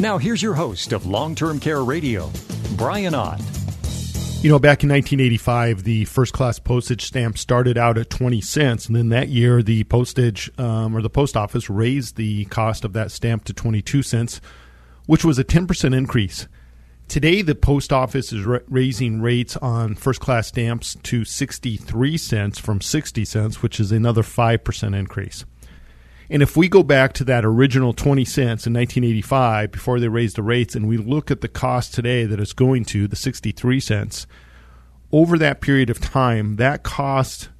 Now, here's your host of Long Term Care Radio, Brian Ott. You know, back in 1985, the first class postage stamp started out at 20 cents. And then that year, the postage um, or the post office raised the cost of that stamp to 22 cents, which was a 10% increase. Today, the post office is ra- raising rates on first class stamps to 63 cents from 60 cents, which is another 5% increase. And if we go back to that original 20 cents in 1985 before they raised the rates and we look at the cost today that it's going to, the 63 cents, over that period of time, that cost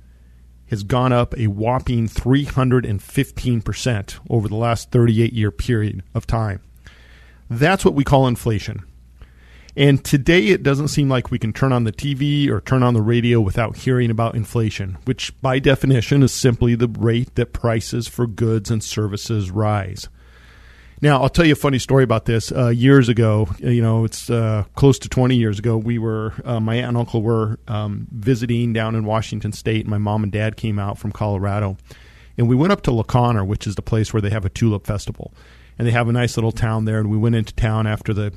has gone up a whopping 315% over the last 38 year period of time. That's what we call inflation. And today it doesn't seem like we can turn on the TV or turn on the radio without hearing about inflation, which by definition is simply the rate that prices for goods and services rise. Now, I'll tell you a funny story about this. Uh, years ago, you know, it's uh, close to 20 years ago, we were, uh, my aunt and uncle were um, visiting down in Washington State. And My mom and dad came out from Colorado. And we went up to La Conner, which is the place where they have a tulip festival. And they have a nice little town there. And we went into town after the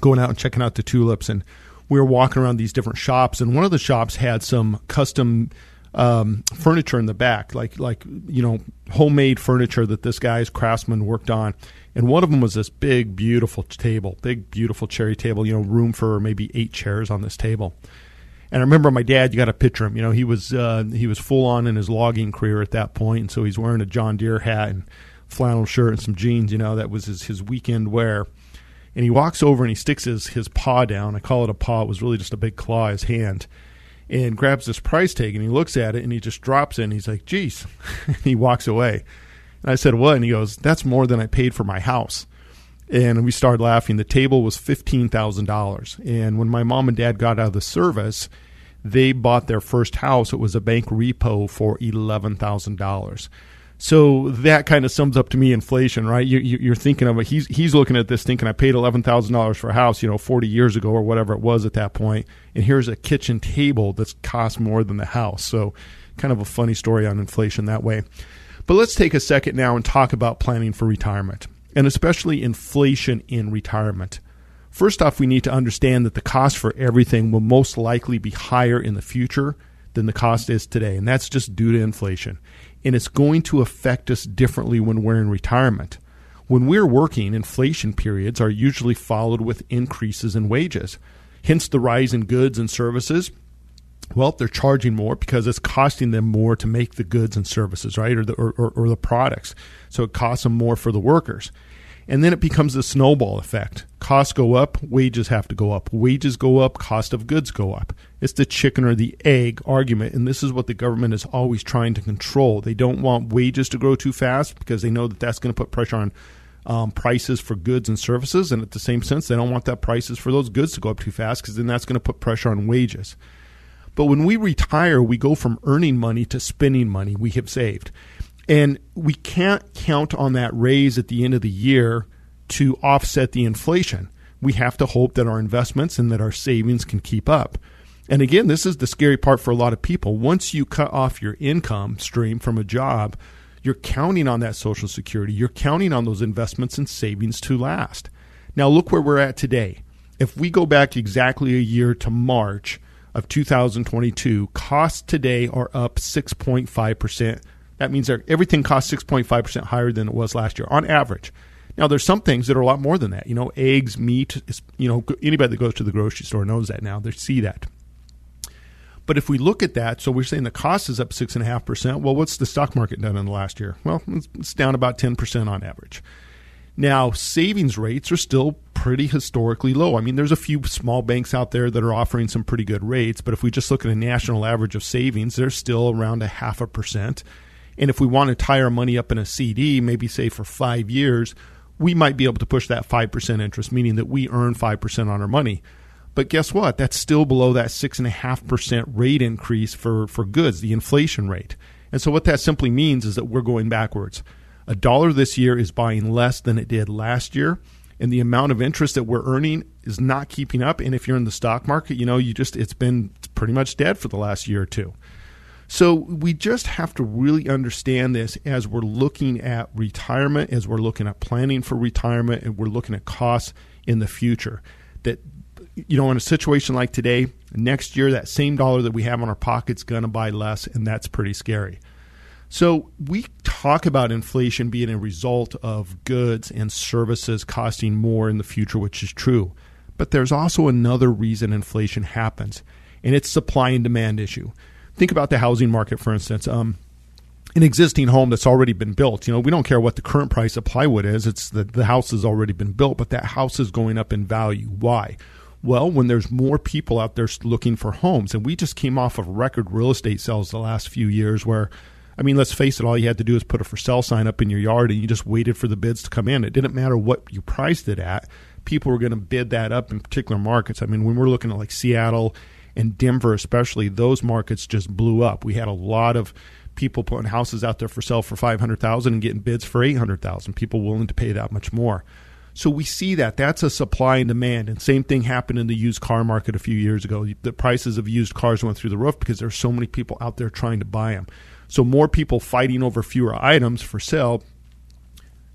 going out and checking out the tulips, and we were walking around these different shops, and one of the shops had some custom um, furniture in the back, like like you know homemade furniture that this guy's craftsman worked on. And one of them was this big, beautiful table, big, beautiful cherry table. You know, room for maybe eight chairs on this table. And I remember my dad. You got to picture him. You know, he was uh, he was full on in his logging career at that point, and so he's wearing a John Deere hat and flannel shirt and some jeans. You know, that was his, his weekend wear and he walks over and he sticks his, his paw down. I call it a paw. It was really just a big claw, his hand, and grabs this price tag and he looks at it and he just drops it and he's like, geez. he walks away. And I said, what? And he goes, that's more than I paid for my house. And we started laughing. The table was $15,000. And when my mom and dad got out of the service, they bought their first house. It was a bank repo for $11,000. So that kind of sums up to me inflation, right? You, are thinking of it. He's he's looking at this, thinking I paid eleven thousand dollars for a house, you know, forty years ago or whatever it was at that point, and here's a kitchen table that's cost more than the house. So, kind of a funny story on inflation that way. But let's take a second now and talk about planning for retirement, and especially inflation in retirement. First off, we need to understand that the cost for everything will most likely be higher in the future than the cost is today, and that's just due to inflation and it's going to affect us differently when we're in retirement. When we're working, inflation periods are usually followed with increases in wages. Hence the rise in goods and services. Well, they're charging more because it's costing them more to make the goods and services, right? Or the, or, or, or the products. So it costs them more for the workers. And then it becomes a snowball effect. Costs go up, wages have to go up. Wages go up, cost of goods go up. It's the chicken or the egg argument, and this is what the government is always trying to control. They don't want wages to grow too fast because they know that that's going to put pressure on um, prices for goods and services, and at the same sense, they don't want that prices for those goods to go up too fast because then that's going to put pressure on wages. But when we retire, we go from earning money to spending money we have saved. And we can't count on that raise at the end of the year to offset the inflation. We have to hope that our investments and that our savings can keep up. And again, this is the scary part for a lot of people. Once you cut off your income stream from a job, you're counting on that Social Security. You're counting on those investments and savings to last. Now, look where we're at today. If we go back exactly a year to March of 2022, costs today are up 6.5% that means everything costs 6.5% higher than it was last year on average. Now, there's some things that are a lot more than that. You know, eggs, meat, you know, anybody that goes to the grocery store knows that now. They see that. But if we look at that, so we're saying the cost is up 6.5%. Well, what's the stock market done in the last year? Well, it's down about 10% on average. Now, savings rates are still pretty historically low. I mean, there's a few small banks out there that are offering some pretty good rates, but if we just look at a national average of savings, they're still around a half a percent. And if we want to tie our money up in a CD, maybe say for five years, we might be able to push that 5% interest, meaning that we earn 5% on our money. But guess what? That's still below that 6.5% rate increase for, for goods, the inflation rate. And so what that simply means is that we're going backwards. A dollar this year is buying less than it did last year and the amount of interest that we're earning is not keeping up. And if you're in the stock market, you know, you just, it's been pretty much dead for the last year or two. So we just have to really understand this as we're looking at retirement, as we're looking at planning for retirement, and we're looking at costs in the future. That, you know, in a situation like today, next year, that same dollar that we have in our pocket's going to buy less, and that's pretty scary. So we talk about inflation being a result of goods and services costing more in the future, which is true. But there's also another reason inflation happens, and it's supply and demand issue. Think about the housing market, for instance. Um, an existing home that's already been built. You know, we don't care what the current price of plywood is. It's the house has already been built, but that house is going up in value. Why? Well, when there's more people out there looking for homes, and we just came off of record real estate sales the last few years where I mean, let's face it, all you had to do is put a for sale sign up in your yard and you just waited for the bids to come in. It didn't matter what you priced it at. People were going to bid that up in particular markets. I mean, when we're looking at like Seattle and Denver, especially, those markets just blew up. We had a lot of people putting houses out there for sale for 500,000 and getting bids for 800,000. People willing to pay that much more. So we see that that's a supply and demand. And same thing happened in the used car market a few years ago. The prices of used cars went through the roof because there's so many people out there trying to buy them. So more people fighting over fewer items for sale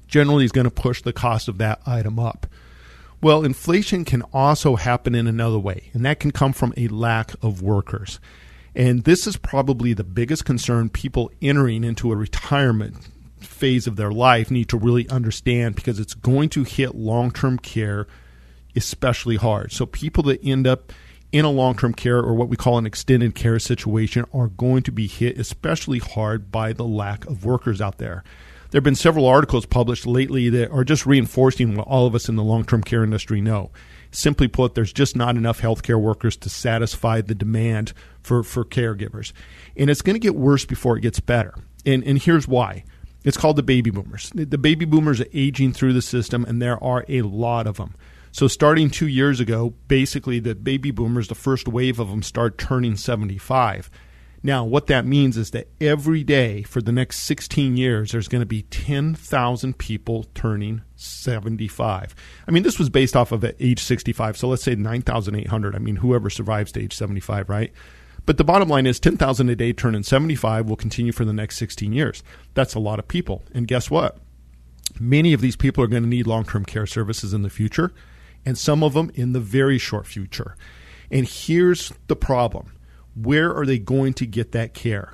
generally is going to push the cost of that item up. Well, inflation can also happen in another way, and that can come from a lack of workers. And this is probably the biggest concern people entering into a retirement phase of their life need to really understand because it's going to hit long term care especially hard. So, people that end up in a long term care or what we call an extended care situation are going to be hit especially hard by the lack of workers out there. There have been several articles published lately that are just reinforcing what all of us in the long term care industry know. Simply put, there's just not enough healthcare workers to satisfy the demand for, for caregivers. And it's going to get worse before it gets better. And, and here's why. It's called the baby boomers. The baby boomers are aging through the system, and there are a lot of them. So starting two years ago, basically the baby boomers, the first wave of them start turning 75. Now, what that means is that every day for the next 16 years, there's going to be 10,000 people turning 75. I mean, this was based off of age 65. So let's say 9,800. I mean, whoever survives to age 75, right? But the bottom line is 10,000 a day turning 75 will continue for the next 16 years. That's a lot of people. And guess what? Many of these people are going to need long term care services in the future and some of them in the very short future. And here's the problem where are they going to get that care?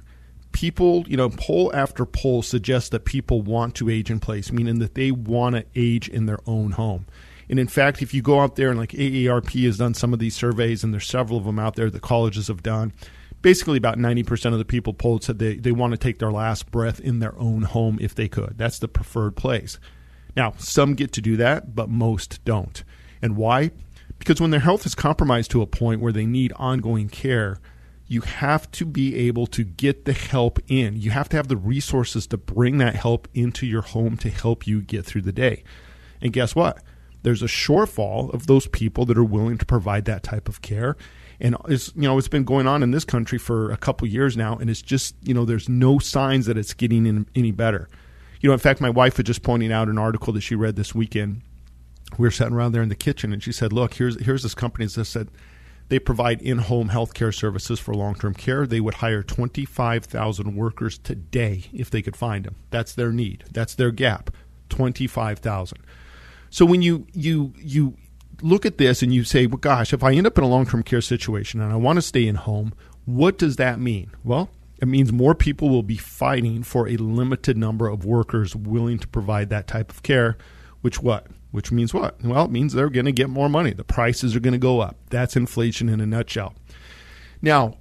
People, you know, poll after poll suggests that people want to age in place, meaning that they want to age in their own home. And in fact, if you go out there and like AARP has done some of these surveys, and there's several of them out there that colleges have done, basically about 90% of the people polled said they, they want to take their last breath in their own home if they could. That's the preferred place. Now, some get to do that, but most don't. And why? Because when their health is compromised to a point where they need ongoing care, you have to be able to get the help in. You have to have the resources to bring that help into your home to help you get through the day. And guess what? There's a shortfall of those people that are willing to provide that type of care. And it's you know it's been going on in this country for a couple years now, and it's just you know there's no signs that it's getting any better. You know, in fact, my wife was just pointing out an article that she read this weekend we were sitting around there in the kitchen, and she said, "Look, here's here's this company that said they provide in-home health care services for long-term care. They would hire 25,000 workers today if they could find them. That's their need. That's their gap. 25,000. So when you you you look at this and you say, well, gosh, if I end up in a long-term care situation and I want to stay in home, what does that mean? Well, it means more people will be fighting for a limited number of workers willing to provide that type of care, which what? Which means what? Well, it means they're going to get more money. The prices are going to go up. That's inflation in a nutshell. Now,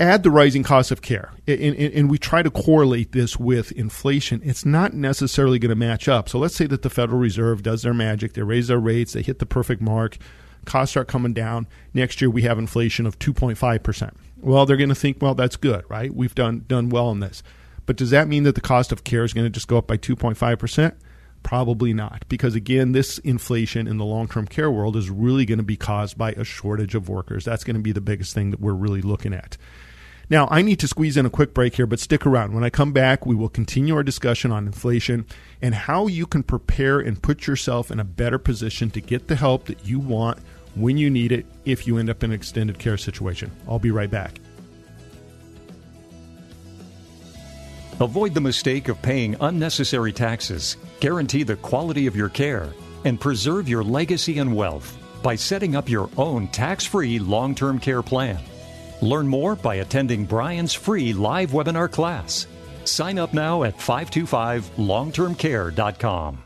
add the rising cost of care, and, and, and, we try to correlate this with inflation. It's not necessarily going to match up. So let's say that the Federal Reserve does their magic, they raise their rates, they hit the perfect mark, costs start coming down. Next year we have inflation of 2.5%. Well, they're going to think, well, that's good, right? We've done done well in this. But does that mean that the cost of care is going to just go up by 2.5%? Probably not, because again, this inflation in the long term care world is really going to be caused by a shortage of workers. That's going to be the biggest thing that we're really looking at. Now, I need to squeeze in a quick break here, but stick around. When I come back, we will continue our discussion on inflation and how you can prepare and put yourself in a better position to get the help that you want when you need it if you end up in an extended care situation. I'll be right back. Avoid the mistake of paying unnecessary taxes, guarantee the quality of your care, and preserve your legacy and wealth by setting up your own tax free long term care plan. Learn more by attending Brian's free live webinar class. Sign up now at 525longtermcare.com.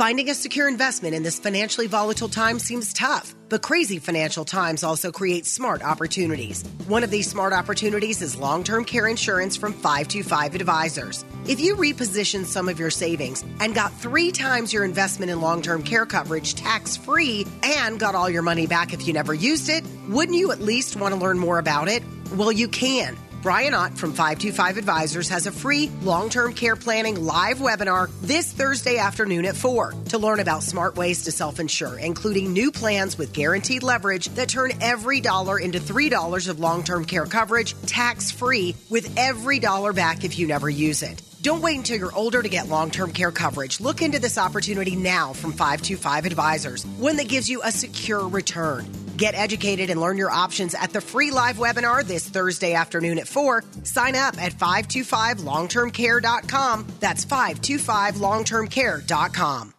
Finding a secure investment in this financially volatile time seems tough, but crazy financial times also create smart opportunities. One of these smart opportunities is long term care insurance from 525 Advisors. If you repositioned some of your savings and got three times your investment in long term care coverage tax free and got all your money back if you never used it, wouldn't you at least want to learn more about it? Well, you can. Brian Ott from 525 Advisors has a free long term care planning live webinar this Thursday afternoon at 4 to learn about smart ways to self insure, including new plans with guaranteed leverage that turn every dollar into $3 of long term care coverage tax free with every dollar back if you never use it. Don't wait until you're older to get long term care coverage. Look into this opportunity now from 525 Advisors, one that gives you a secure return. Get educated and learn your options at the free live webinar this Thursday afternoon at 4. Sign up at 525longtermcare.com. That's 525longtermcare.com.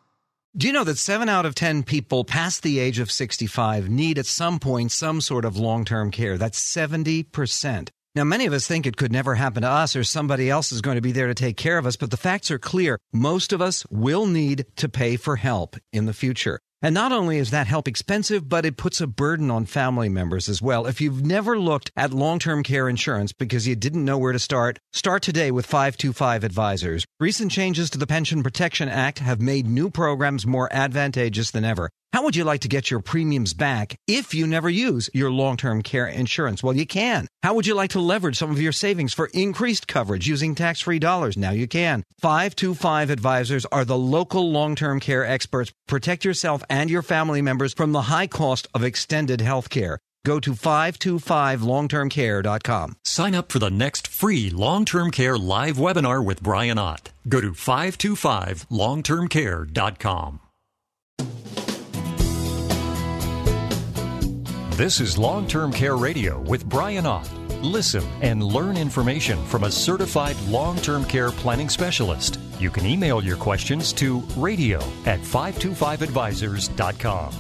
Do you know that 7 out of 10 people past the age of 65 need at some point some sort of long term care? That's 70%. Now, many of us think it could never happen to us or somebody else is going to be there to take care of us, but the facts are clear. Most of us will need to pay for help in the future. And not only is that help expensive, but it puts a burden on family members as well. If you've never looked at long-term care insurance because you didn't know where to start, start today with 525 Advisors. Recent changes to the Pension Protection Act have made new programs more advantageous than ever. How would you like to get your premiums back if you never use your long term care insurance? Well, you can. How would you like to leverage some of your savings for increased coverage using tax free dollars? Now you can. 525 Advisors are the local long term care experts. Protect yourself and your family members from the high cost of extended health care. Go to 525longtermcare.com. Sign up for the next free long term care live webinar with Brian Ott. Go to 525longtermcare.com. This is Long Term Care Radio with Brian Ott. Listen and learn information from a certified long term care planning specialist. You can email your questions to radio at 525advisors.com.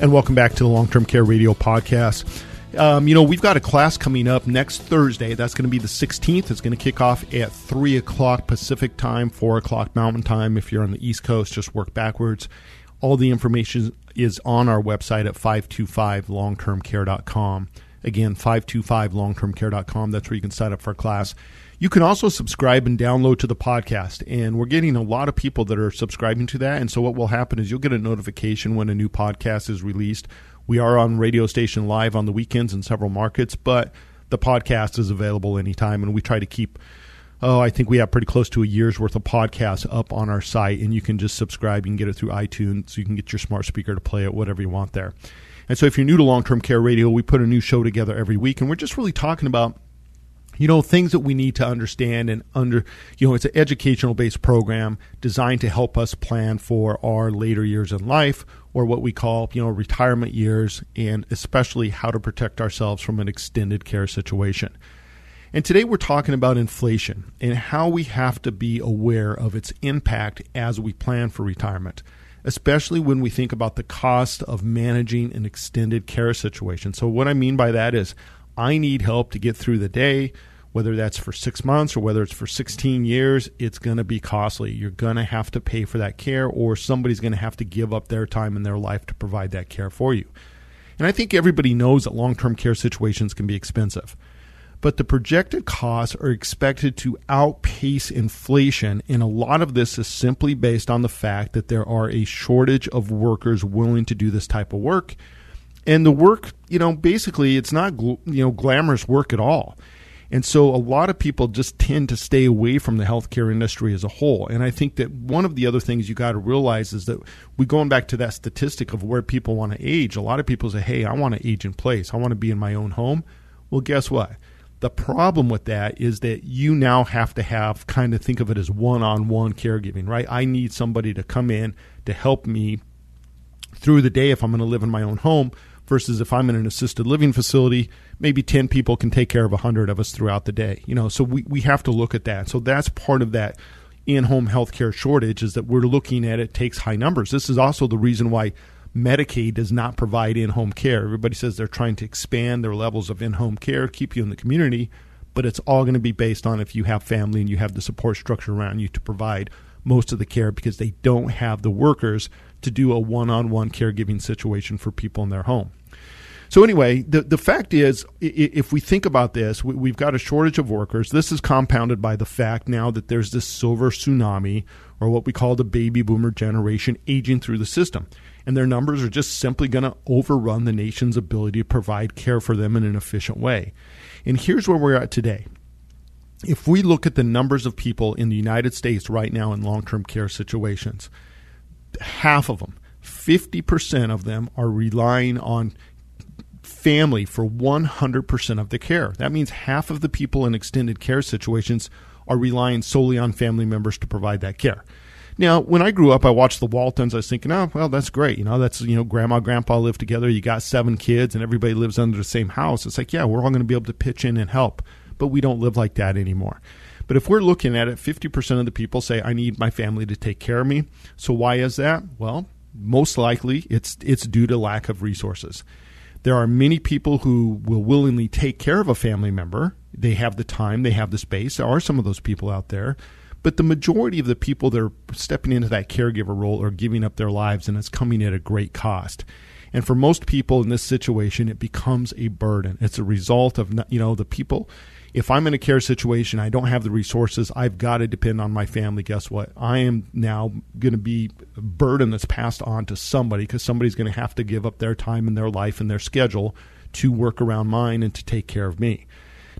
And welcome back to the Long Term Care Radio podcast. Um, you know, we've got a class coming up next Thursday. That's going to be the 16th. It's going to kick off at 3 o'clock Pacific time, 4 o'clock Mountain time. If you're on the East Coast, just work backwards. All the information is on our website at 525longtermcare.com. Again, 525longtermcare.com. That's where you can sign up for a class. You can also subscribe and download to the podcast. And we're getting a lot of people that are subscribing to that. And so what will happen is you'll get a notification when a new podcast is released. We are on radio station live on the weekends in several markets, but the podcast is available anytime. And we try to keep oh, I think we have pretty close to a year's worth of podcasts up on our site, and you can just subscribe. You can get it through iTunes, so you can get your smart speaker to play it, whatever you want there. And so, if you're new to long term care radio, we put a new show together every week, and we're just really talking about you know things that we need to understand and under you know it's an educational based program designed to help us plan for our later years in life or what we call you know retirement years and especially how to protect ourselves from an extended care situation and today we're talking about inflation and how we have to be aware of its impact as we plan for retirement, especially when we think about the cost of managing an extended care situation. So, what I mean by that is, I need help to get through the day, whether that's for six months or whether it's for 16 years, it's going to be costly. You're going to have to pay for that care, or somebody's going to have to give up their time and their life to provide that care for you. And I think everybody knows that long term care situations can be expensive but the projected costs are expected to outpace inflation. And a lot of this is simply based on the fact that there are a shortage of workers willing to do this type of work. And the work, you know, basically it's not, you know, glamorous work at all. And so a lot of people just tend to stay away from the healthcare industry as a whole. And I think that one of the other things you got to realize is that we going back to that statistic of where people want to age. A lot of people say, "Hey, I want to age in place. I want to be in my own home." Well, guess what? The problem with that is that you now have to have kind of think of it as one-on-one caregiving, right? I need somebody to come in to help me through the day if I'm going to live in my own home versus if I'm in an assisted living facility, maybe 10 people can take care of 100 of us throughout the day. You know, so we, we have to look at that. So that's part of that in-home healthcare shortage is that we're looking at it takes high numbers. This is also the reason why Medicaid does not provide in-home care. Everybody says they're trying to expand their levels of in-home care, keep you in the community, but it's all going to be based on if you have family and you have the support structure around you to provide most of the care because they don't have the workers to do a one-on-one caregiving situation for people in their home. So anyway, the the fact is, if we think about this, we've got a shortage of workers. This is compounded by the fact now that there's this silver tsunami, or what we call the baby boomer generation, aging through the system, and their numbers are just simply going to overrun the nation's ability to provide care for them in an efficient way. And here's where we're at today. If we look at the numbers of people in the United States right now in long-term care situations, half of them, 50% of them are relying on family for 100% of the care. That means half of the people in extended care situations are relying solely on family members to provide that care. Now, when I grew up, I watched the Waltons. I was thinking, oh, well, that's great. You know, that's, you know, grandma, grandpa live together. You got seven kids and everybody lives under the same house. It's like, yeah, we're all going to be able to pitch in and help. But we don't live like that anymore. But if we're looking at it, 50% of the people say, I need my family to take care of me. So why is that? Well, most likely it's, it's due to lack of resources. There are many people who will willingly take care of a family member. They have the time, they have the space. There are some of those people out there. But the majority of the people that are stepping into that caregiver role are giving up their lives, and it's coming at a great cost. And for most people in this situation, it becomes a burden. It's a result of, you know, the people if I'm in a care situation, I don't have the resources, I've got to depend on my family. Guess what? I am now going to be a burden that's passed on to somebody because somebody's going to have to give up their time and their life and their schedule to work around mine and to take care of me.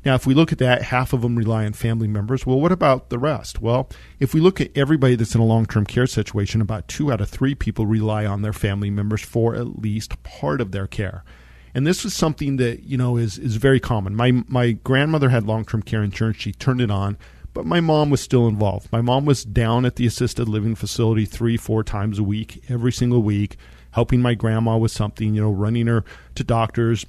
Now, if we look at that, half of them rely on family members. Well, what about the rest? Well, if we look at everybody that's in a long term care situation, about two out of three people rely on their family members for at least part of their care. And this was something that you know is is very common. My my grandmother had long term care insurance. She turned it on, but my mom was still involved. My mom was down at the assisted living facility three four times a week, every single week, helping my grandma with something. You know, running her to doctors,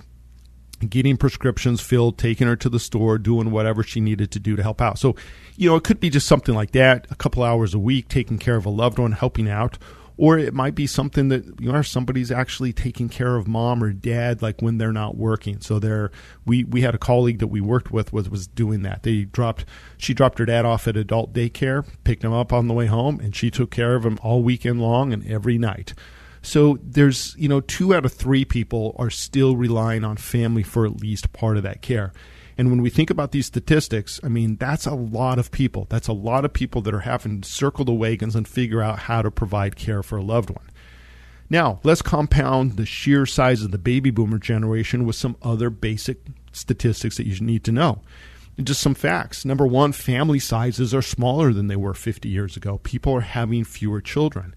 getting prescriptions filled, taking her to the store, doing whatever she needed to do to help out. So, you know, it could be just something like that, a couple hours a week, taking care of a loved one, helping out. Or it might be something that you know somebody's actually taking care of mom or dad like when they're not working. So they're we we had a colleague that we worked with was was doing that. They dropped she dropped her dad off at adult daycare picked him up on the way home and she took care of him all weekend long and every night so there's you know two out of three people are still relying on family for at least part of that care and when we think about these statistics, I mean, that's a lot of people. That's a lot of people that are having to circle the wagons and figure out how to provide care for a loved one. Now, let's compound the sheer size of the baby boomer generation with some other basic statistics that you need to know. just some facts. Number one, family sizes are smaller than they were 50 years ago. People are having fewer children.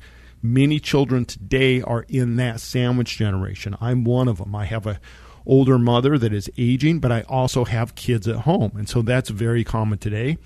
Many children today are in that sandwich generation. I'm one of them. I have a older mother that is aging, but I also have kids at home. And so that's very common today.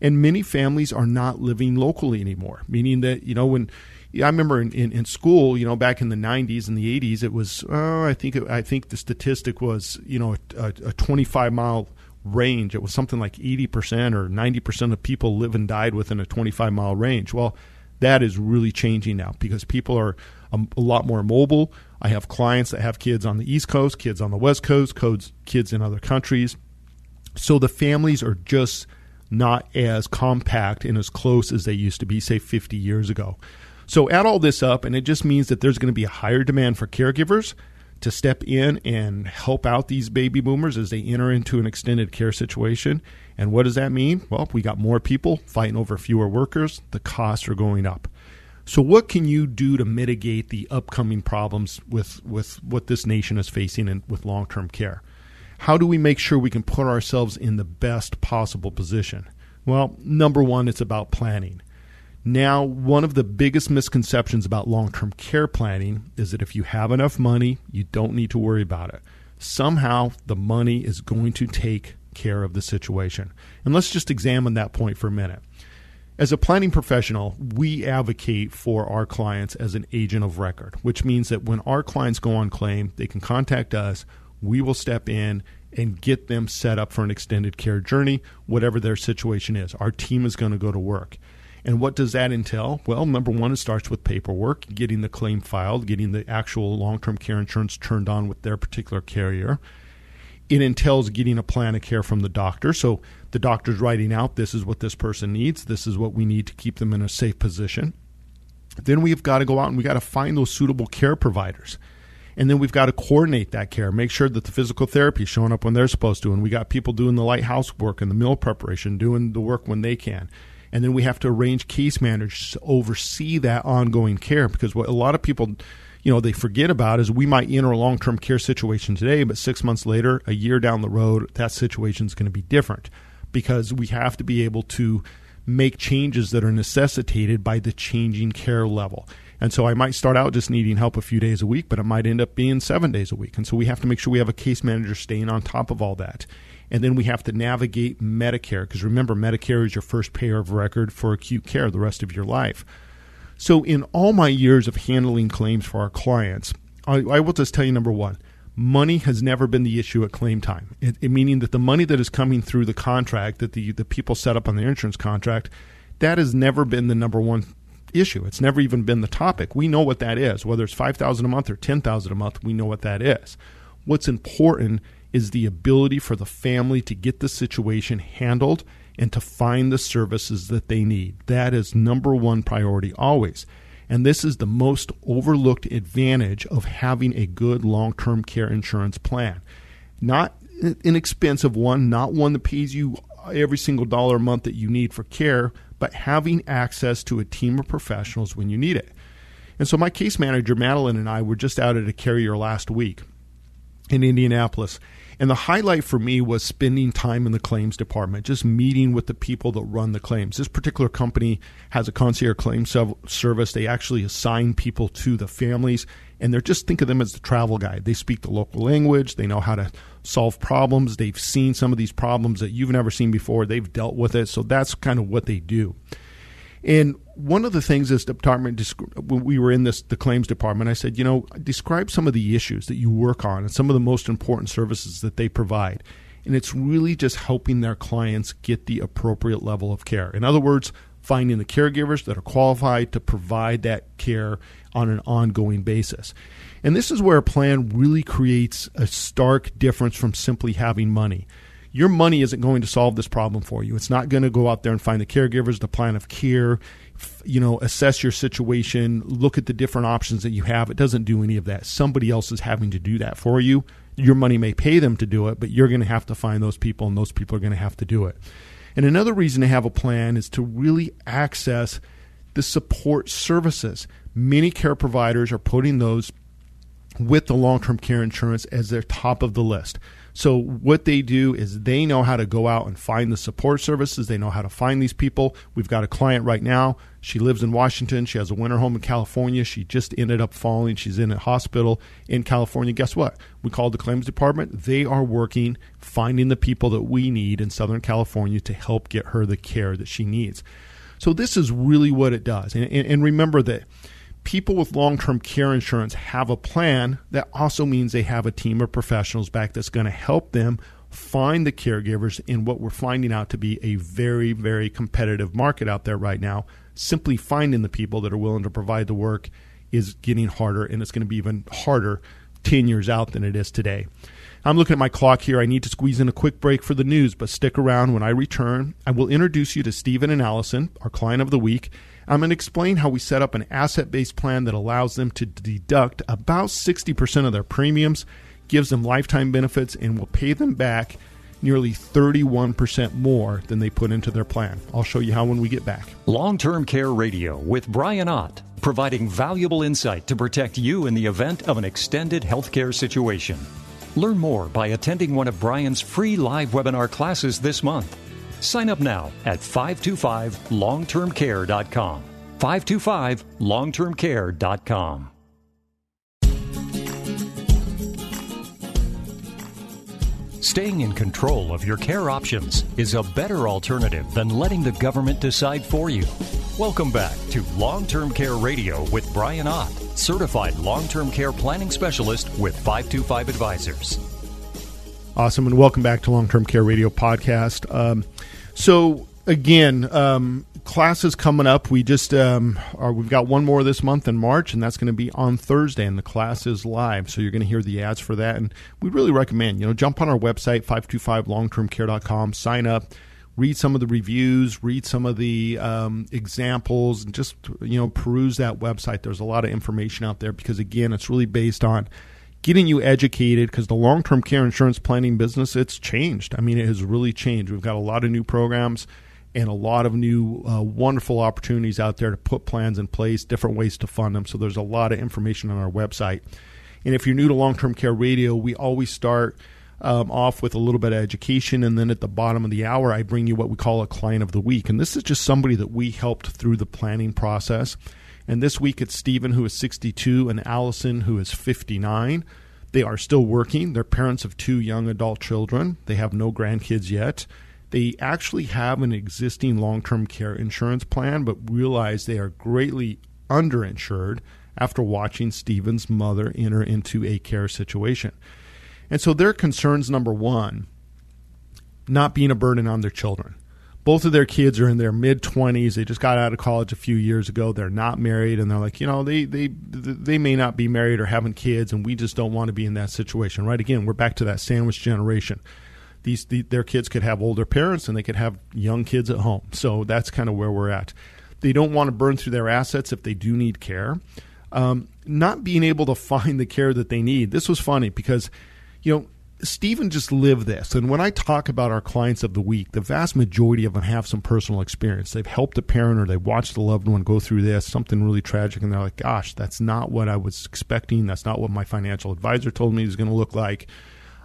And many families are not living locally anymore, meaning that, you know, when I remember in, in, in, school, you know, back in the 90s and the 80s, it was, oh, I think, I think the statistic was, you know, a, a 25 mile range. It was something like 80% or 90% of people live and died within a 25 mile range. Well, that is really changing now because people are a, a lot more mobile. I have clients that have kids on the East Coast, kids on the West Coast, codes, kids in other countries. So the families are just not as compact and as close as they used to be, say, 50 years ago. So add all this up, and it just means that there's going to be a higher demand for caregivers to step in and help out these baby boomers as they enter into an extended care situation. And what does that mean? Well, we got more people fighting over fewer workers, the costs are going up. So, what can you do to mitigate the upcoming problems with, with what this nation is facing in, with long term care? How do we make sure we can put ourselves in the best possible position? Well, number one, it's about planning. Now, one of the biggest misconceptions about long term care planning is that if you have enough money, you don't need to worry about it. Somehow, the money is going to take care of the situation. And let's just examine that point for a minute. As a planning professional, we advocate for our clients as an agent of record, which means that when our clients go on claim, they can contact us. We will step in and get them set up for an extended care journey, whatever their situation is. Our team is going to go to work. And what does that entail? Well, number one, it starts with paperwork, getting the claim filed, getting the actual long term care insurance turned on with their particular carrier. It entails getting a plan of care from the doctor. So the doctor's writing out this is what this person needs, this is what we need to keep them in a safe position. Then we've got to go out and we've got to find those suitable care providers. And then we've got to coordinate that care, make sure that the physical therapy is showing up when they're supposed to. And we got people doing the light housework and the meal preparation, doing the work when they can and then we have to arrange case managers to oversee that ongoing care because what a lot of people you know they forget about is we might enter a long-term care situation today but six months later a year down the road that situation is going to be different because we have to be able to make changes that are necessitated by the changing care level and so I might start out just needing help a few days a week, but it might end up being seven days a week. And so we have to make sure we have a case manager staying on top of all that. And then we have to navigate Medicare because remember, Medicare is your first payer of record for acute care the rest of your life. So, in all my years of handling claims for our clients, I, I will just tell you number one, money has never been the issue at claim time. It, it, meaning that the money that is coming through the contract that the, the people set up on their insurance contract, that has never been the number one issue. It's never even been the topic. We know what that is. Whether it's 5000 a month or 10000 a month, we know what that is. What's important is the ability for the family to get the situation handled and to find the services that they need. That is number one priority always. And this is the most overlooked advantage of having a good long term care insurance plan. Not an inexpensive one, not one that pays you every single dollar a month that you need for care, but having access to a team of professionals when you need it. And so, my case manager, Madeline, and I were just out at a carrier last week in Indianapolis, and the highlight for me was spending time in the claims department, just meeting with the people that run the claims. This particular company has a concierge claim service. They actually assign people to the families, and they're just think of them as the travel guide. They speak the local language, they know how to solve problems. They've seen some of these problems that you've never seen before, they've dealt with it. So that's kind of what they do. And one of the things this department, when we were in this the claims department, I said, you know, describe some of the issues that you work on and some of the most important services that they provide. And it's really just helping their clients get the appropriate level of care. In other words, finding the caregivers that are qualified to provide that care on an ongoing basis. And this is where a plan really creates a stark difference from simply having money your money isn't going to solve this problem for you. It's not going to go out there and find the caregivers, the plan of care, you know, assess your situation, look at the different options that you have. It doesn't do any of that. Somebody else is having to do that for you. Your money may pay them to do it, but you're going to have to find those people, and those people are going to have to do it. And another reason to have a plan is to really access the support services. Many care providers are putting those with the long term care insurance as their top of the list. So what they do is they know how to go out and find the support services. They know how to find these people. We've got a client right now. She lives in Washington. She has a winter home in California. She just ended up falling. She's in a hospital in California. Guess what? We called the claims department. They are working finding the people that we need in Southern California to help get her the care that she needs. So this is really what it does. And, and, and remember that people with long term care insurance have a plan, that also means they have a team of professionals back that's going to help them find the caregivers in what we're finding out to be a very, very competitive market out there right now. Simply finding the people that are willing to provide the work is getting harder, and it's going to be even harder 10 years out than it is today. I'm looking at my clock here. I need to squeeze in a quick break for the news, but stick around. When I return, I will introduce you to Stephen and Allison, our client of the week I'm going to explain how we set up an asset based plan that allows them to deduct about 60% of their premiums, gives them lifetime benefits, and will pay them back nearly 31% more than they put into their plan. I'll show you how when we get back. Long Term Care Radio with Brian Ott, providing valuable insight to protect you in the event of an extended healthcare situation. Learn more by attending one of Brian's free live webinar classes this month. Sign up now at 525longtermcare.com. 525longtermcare.com. Staying in control of your care options is a better alternative than letting the government decide for you. Welcome back to Long Term Care Radio with Brian Ott, certified long term care planning specialist with 525 Advisors. Awesome, and welcome back to Long Term Care Radio podcast. Um, so, again, um, classes coming up. We just um, are, we've got one more this month in March, and that's going to be on Thursday, and the class is live. So you're going to hear the ads for that, and we really recommend you know jump on our website 525longtermcare.com, sign up, read some of the reviews, read some of the um, examples, and just you know peruse that website. There's a lot of information out there because again, it's really based on getting you educated because the long-term care insurance planning business it's changed i mean it has really changed we've got a lot of new programs and a lot of new uh, wonderful opportunities out there to put plans in place, different ways to fund them. So there's a lot of information on our website. And if you're new to long term care radio, we always start um, off with a little bit of education. And then at the bottom of the hour, I bring you what we call a client of the week. And this is just somebody that we helped through the planning process. And this week it's Stephen, who is 62, and Allison, who is 59. They are still working. They're parents of two young adult children. They have no grandkids yet. They actually have an existing long term care insurance plan, but realize they are greatly underinsured after watching Stephen's mother enter into a care situation. And so their concerns number one, not being a burden on their children. Both of their kids are in their mid 20s. They just got out of college a few years ago. They're not married and they're like, you know, they they they may not be married or having kids and we just don't want to be in that situation. Right? Again, we're back to that sandwich generation these the, their kids could have older parents and they could have young kids at home. So that's kind of where we're at. They don't want to burn through their assets if they do need care. Um, not being able to find the care that they need. This was funny because, you know, Stephen just lived this. And when I talk about our clients of the week, the vast majority of them have some personal experience. They've helped a parent or they've watched a loved one go through this, something really tragic, and they're like, gosh, that's not what I was expecting. That's not what my financial advisor told me it was going to look like.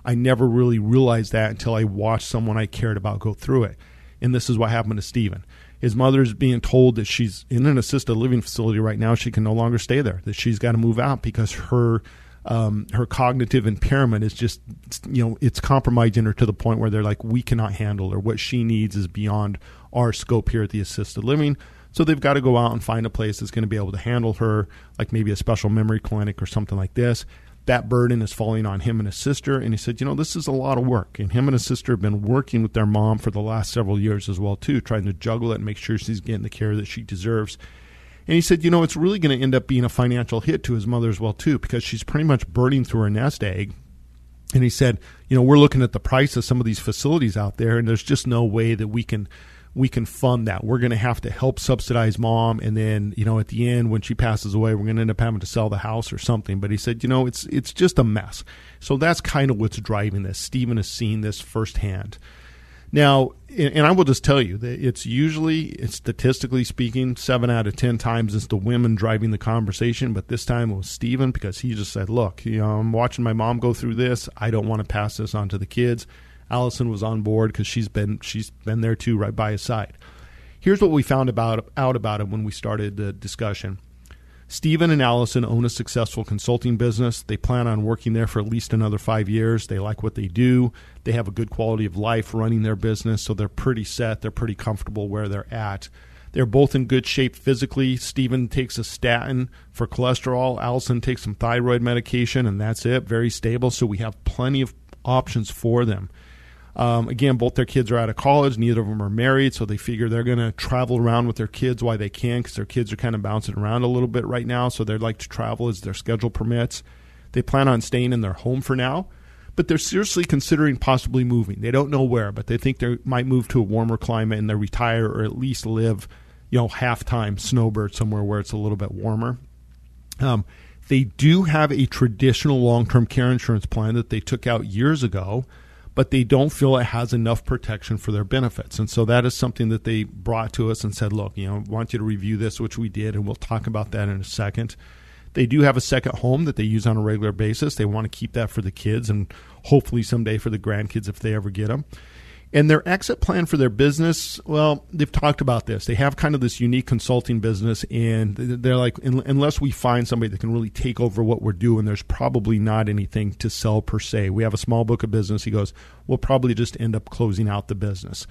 I never really realized that until I watched someone I cared about go through it. And this is what happened to Stephen. His mother's being told that she's in an assisted living facility right now. She can no longer stay there. That she's got to move out because her um, her cognitive impairment is just you know it's compromising her to the point where they're like we cannot handle her. What she needs is beyond our scope here at the assisted living. So they've got to go out and find a place that's going to be able to handle her, like maybe a special memory clinic or something like this that burden is falling on him and his sister. And he said, you know, this is a lot of work. And him and his sister have been working with their mom for the last several years as well, too, trying to juggle it and make sure she's getting the care that she deserves. And he said, you know, it's really going to end up being a financial hit to his mother as well, too, because she's pretty much burning through her nest egg. And he said, you know, we're looking at the price of some of these facilities out there, and there's just no way that we can we can fund that. We're going to have to help subsidize mom, and then you know at the end when she passes away, we're going to end up having to sell the house or something. But he said, you know, it's it's just a mess. So that's kind of what's driving this. Stephen has seen this firsthand. Now, and I will just tell you that it's usually, it's statistically speaking, seven out of ten times it's the women driving the conversation. But this time it was Stephen because he just said, "Look, you know, I'm watching my mom go through this. I don't want to pass this on to the kids." Allison was on board because she's been she's been there too, right by his side. Here's what we found about out about him when we started the discussion. Stephen and Allison own a successful consulting business. They plan on working there for at least another five years. They like what they do. They have a good quality of life running their business, so they're pretty set. They're pretty comfortable where they're at. They're both in good shape physically. Stephen takes a statin for cholesterol. Allison takes some thyroid medication, and that's it. Very stable. So we have plenty of options for them. Um, again, both their kids are out of college. Neither of them are married, so they figure they're going to travel around with their kids while they can because their kids are kind of bouncing around a little bit right now. So they'd like to travel as their schedule permits. They plan on staying in their home for now, but they're seriously considering possibly moving. They don't know where, but they think they might move to a warmer climate and they retire or at least live, you know, half time snowbird somewhere where it's a little bit warmer. Um, they do have a traditional long term care insurance plan that they took out years ago but they don't feel it has enough protection for their benefits. And so that is something that they brought to us and said, look, you know, I want you to review this, which we did, and we'll talk about that in a second. They do have a second home that they use on a regular basis. They want to keep that for the kids and hopefully someday for the grandkids if they ever get them. And their exit plan for their business, well, they've talked about this. They have kind of this unique consulting business, and they're like, unless we find somebody that can really take over what we're doing, there's probably not anything to sell per se. We have a small book of business. He goes, we'll probably just end up closing out the business.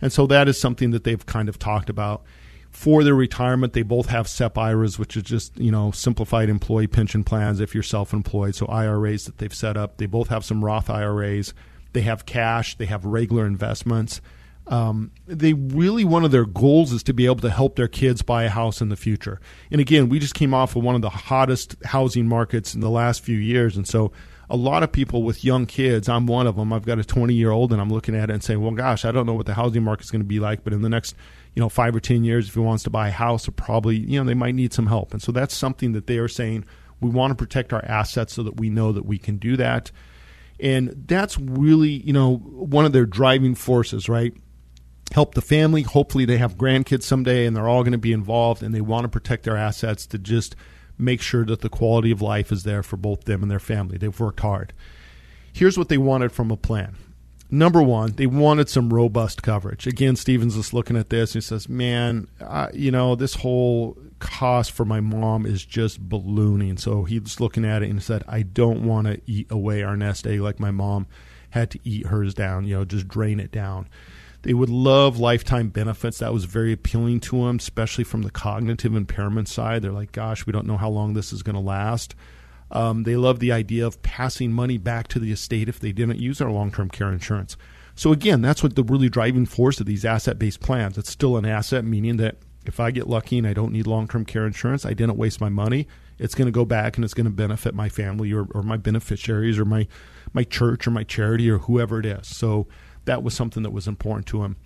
And so that is something that they've kind of talked about. For their retirement, they both have SEP IRAs, which is just, you know, simplified employee pension plans if you're self employed. So IRAs that they've set up. They both have some Roth IRAs they have cash, they have regular investments. Um, they really one of their goals is to be able to help their kids buy a house in the future. And again, we just came off of one of the hottest housing markets in the last few years, and so a lot of people with young kids, I'm one of them. I've got a 20 year old, and I'm looking at it and saying, "Well, gosh, I don't know what the housing market is going to be like, but in the next, you know, five or 10 years, if he wants to buy a house, probably, you know, they might need some help." And so that's something that they are saying we want to protect our assets so that we know that we can do that. And that's really, you know, one of their driving forces, right? Help the family. Hopefully, they have grandkids someday and they're all going to be involved and they want to protect their assets to just make sure that the quality of life is there for both them and their family. They've worked hard. Here's what they wanted from a plan number one, they wanted some robust coverage. Again, Stephen's is looking at this and he says, "Man, you know, this whole cost for my mom is just ballooning." So he's looking at it and said, "I don't want to eat away our nest egg like my mom had to eat hers down. You know, just drain it down." They would love lifetime benefits. That was very appealing to them, especially from the cognitive impairment side. They're like, "Gosh, we don't know how long this is going to last." Um, they love the idea of passing money back to the estate if they didn't use our long term care insurance. So, again, that's what the really driving force of these asset based plans. It's still an asset, meaning that if I get lucky and I don't need long term care insurance, I didn't waste my money. It's going to go back and it's going to benefit my family or, or my beneficiaries or my, my church or my charity or whoever it is. So, that was something that was important to him.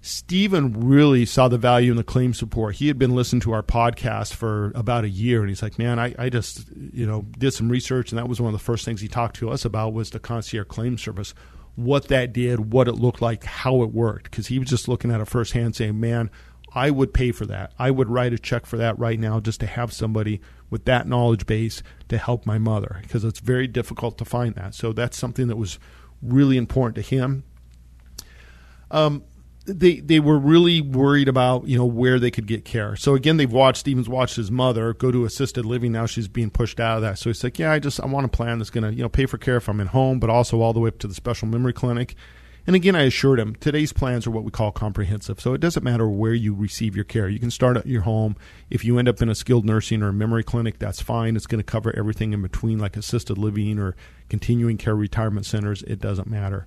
Stephen really saw the value in the claim support. He had been listening to our podcast for about a year, and he's like, "Man, I, I just you know did some research, and that was one of the first things he talked to us about was the concierge claim service, what that did, what it looked like, how it worked." Because he was just looking at it firsthand, saying, "Man, I would pay for that. I would write a check for that right now just to have somebody with that knowledge base to help my mother because it's very difficult to find that. So that's something that was really important to him. Um, they they were really worried about you know where they could get care. So again, they've watched Stephen's watched his mother go to assisted living. Now she's being pushed out of that. So he's like, yeah, I just I want a plan that's going to you know pay for care if I'm in home, but also all the way up to the special memory clinic. And again, I assured him today's plans are what we call comprehensive. So it doesn't matter where you receive your care. You can start at your home. If you end up in a skilled nursing or a memory clinic, that's fine. It's going to cover everything in between, like assisted living or continuing care retirement centers. It doesn't matter.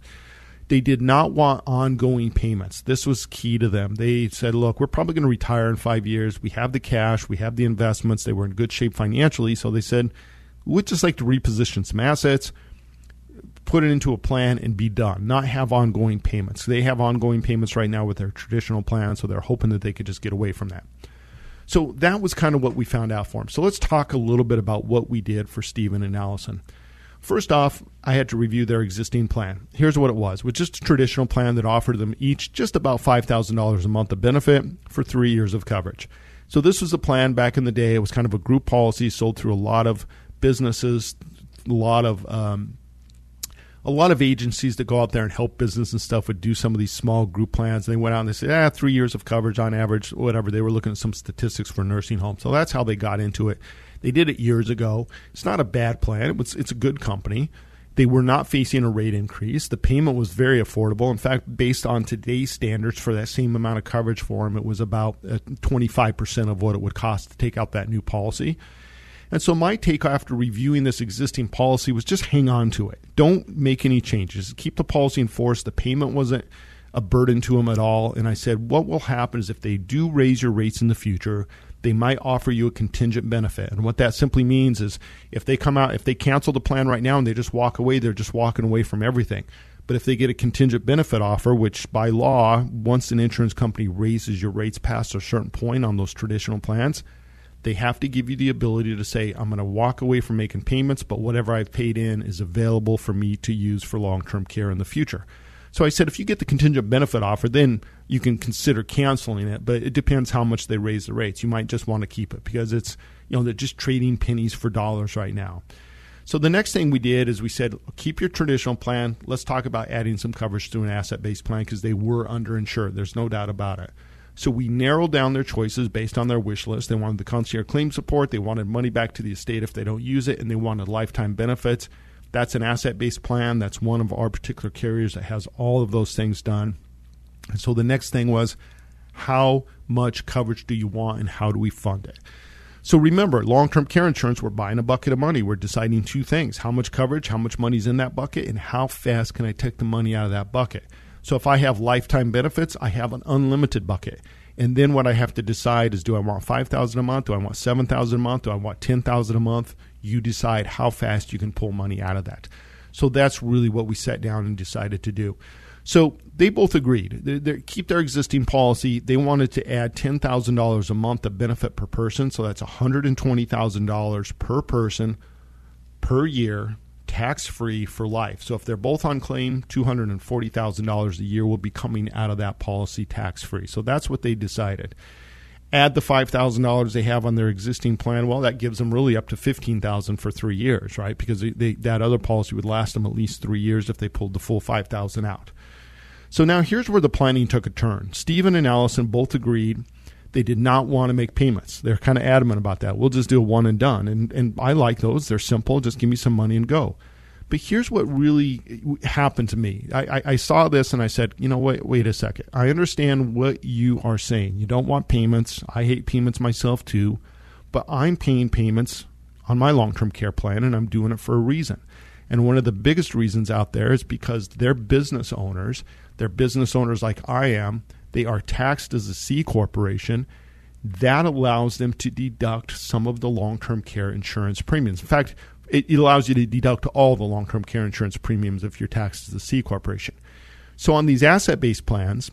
They did not want ongoing payments. This was key to them. They said, look, we're probably going to retire in five years. We have the cash, we have the investments. They were in good shape financially. So they said, we'd just like to reposition some assets, put it into a plan, and be done, not have ongoing payments. They have ongoing payments right now with their traditional plan. So they're hoping that they could just get away from that. So that was kind of what we found out for them. So let's talk a little bit about what we did for Stephen and Allison. First off, I had to review their existing plan. Here's what it was. It was just a traditional plan that offered them each just about $5,000 a month of benefit for three years of coverage. So this was a plan back in the day. It was kind of a group policy sold through a lot of businesses, a lot of um, a lot of agencies that go out there and help business and stuff would do some of these small group plans. And they went out and they said, ah, three years of coverage on average, whatever. They were looking at some statistics for nursing homes. So that's how they got into it. They did it years ago. It's not a bad plan. It was, it's a good company. They were not facing a rate increase. The payment was very affordable. In fact, based on today's standards for that same amount of coverage for them, it was about 25% uh, of what it would cost to take out that new policy. And so my take after reviewing this existing policy was just hang on to it. Don't make any changes. Keep the policy in force. The payment wasn't a burden to them at all. And I said, what will happen is if they do raise your rates in the future, they might offer you a contingent benefit. And what that simply means is if they come out, if they cancel the plan right now and they just walk away, they're just walking away from everything. But if they get a contingent benefit offer, which by law, once an insurance company raises your rates past a certain point on those traditional plans, they have to give you the ability to say, I'm going to walk away from making payments, but whatever I've paid in is available for me to use for long term care in the future. So I said, if you get the contingent benefit offer, then you can consider canceling it, but it depends how much they raise the rates. You might just want to keep it because it's you know, they're just trading pennies for dollars right now. So the next thing we did is we said, keep your traditional plan. Let's talk about adding some coverage to an asset based plan because they were underinsured. There's no doubt about it. So we narrowed down their choices based on their wish list. They wanted the concierge claim support, they wanted money back to the estate if they don't use it, and they wanted lifetime benefits. That's an asset based plan. That's one of our particular carriers that has all of those things done. And so the next thing was how much coverage do you want and how do we fund it? So remember, long term care insurance, we're buying a bucket of money. We're deciding two things how much coverage, how much money's in that bucket, and how fast can I take the money out of that bucket. So if I have lifetime benefits, I have an unlimited bucket. And then what I have to decide is do I want 5000 a month? Do I want 7000 a month? Do I want 10000 a month? You decide how fast you can pull money out of that. So that's really what we sat down and decided to do. So they both agreed. They, they keep their existing policy. They wanted to add ten thousand dollars a month of benefit per person. So that's one hundred and twenty thousand dollars per person per year, tax free for life. So if they're both on claim, two hundred and forty thousand dollars a year will be coming out of that policy tax free. So that's what they decided. Add the five thousand dollars they have on their existing plan. Well, that gives them really up to fifteen thousand for three years, right? Because they, they, that other policy would last them at least three years if they pulled the full five thousand out. So now here's where the planning took a turn. Stephen and Allison both agreed they did not want to make payments. They're kind of adamant about that. We'll just do a one and done. And, and I like those. They're simple. Just give me some money and go. But here's what really happened to me. I, I, I, saw this and I said, you know, wait, wait a second. I understand what you are saying. You don't want payments. I hate payments myself too. But I'm paying payments on my long term care plan and I'm doing it for a reason. And one of the biggest reasons out there is because they're business owners they're business owners like I am. They are taxed as a C corporation. That allows them to deduct some of the long term care insurance premiums. In fact, it, allows you to deduct all the long term care insurance premiums if you're taxed as a C corporation. So on these asset based plans,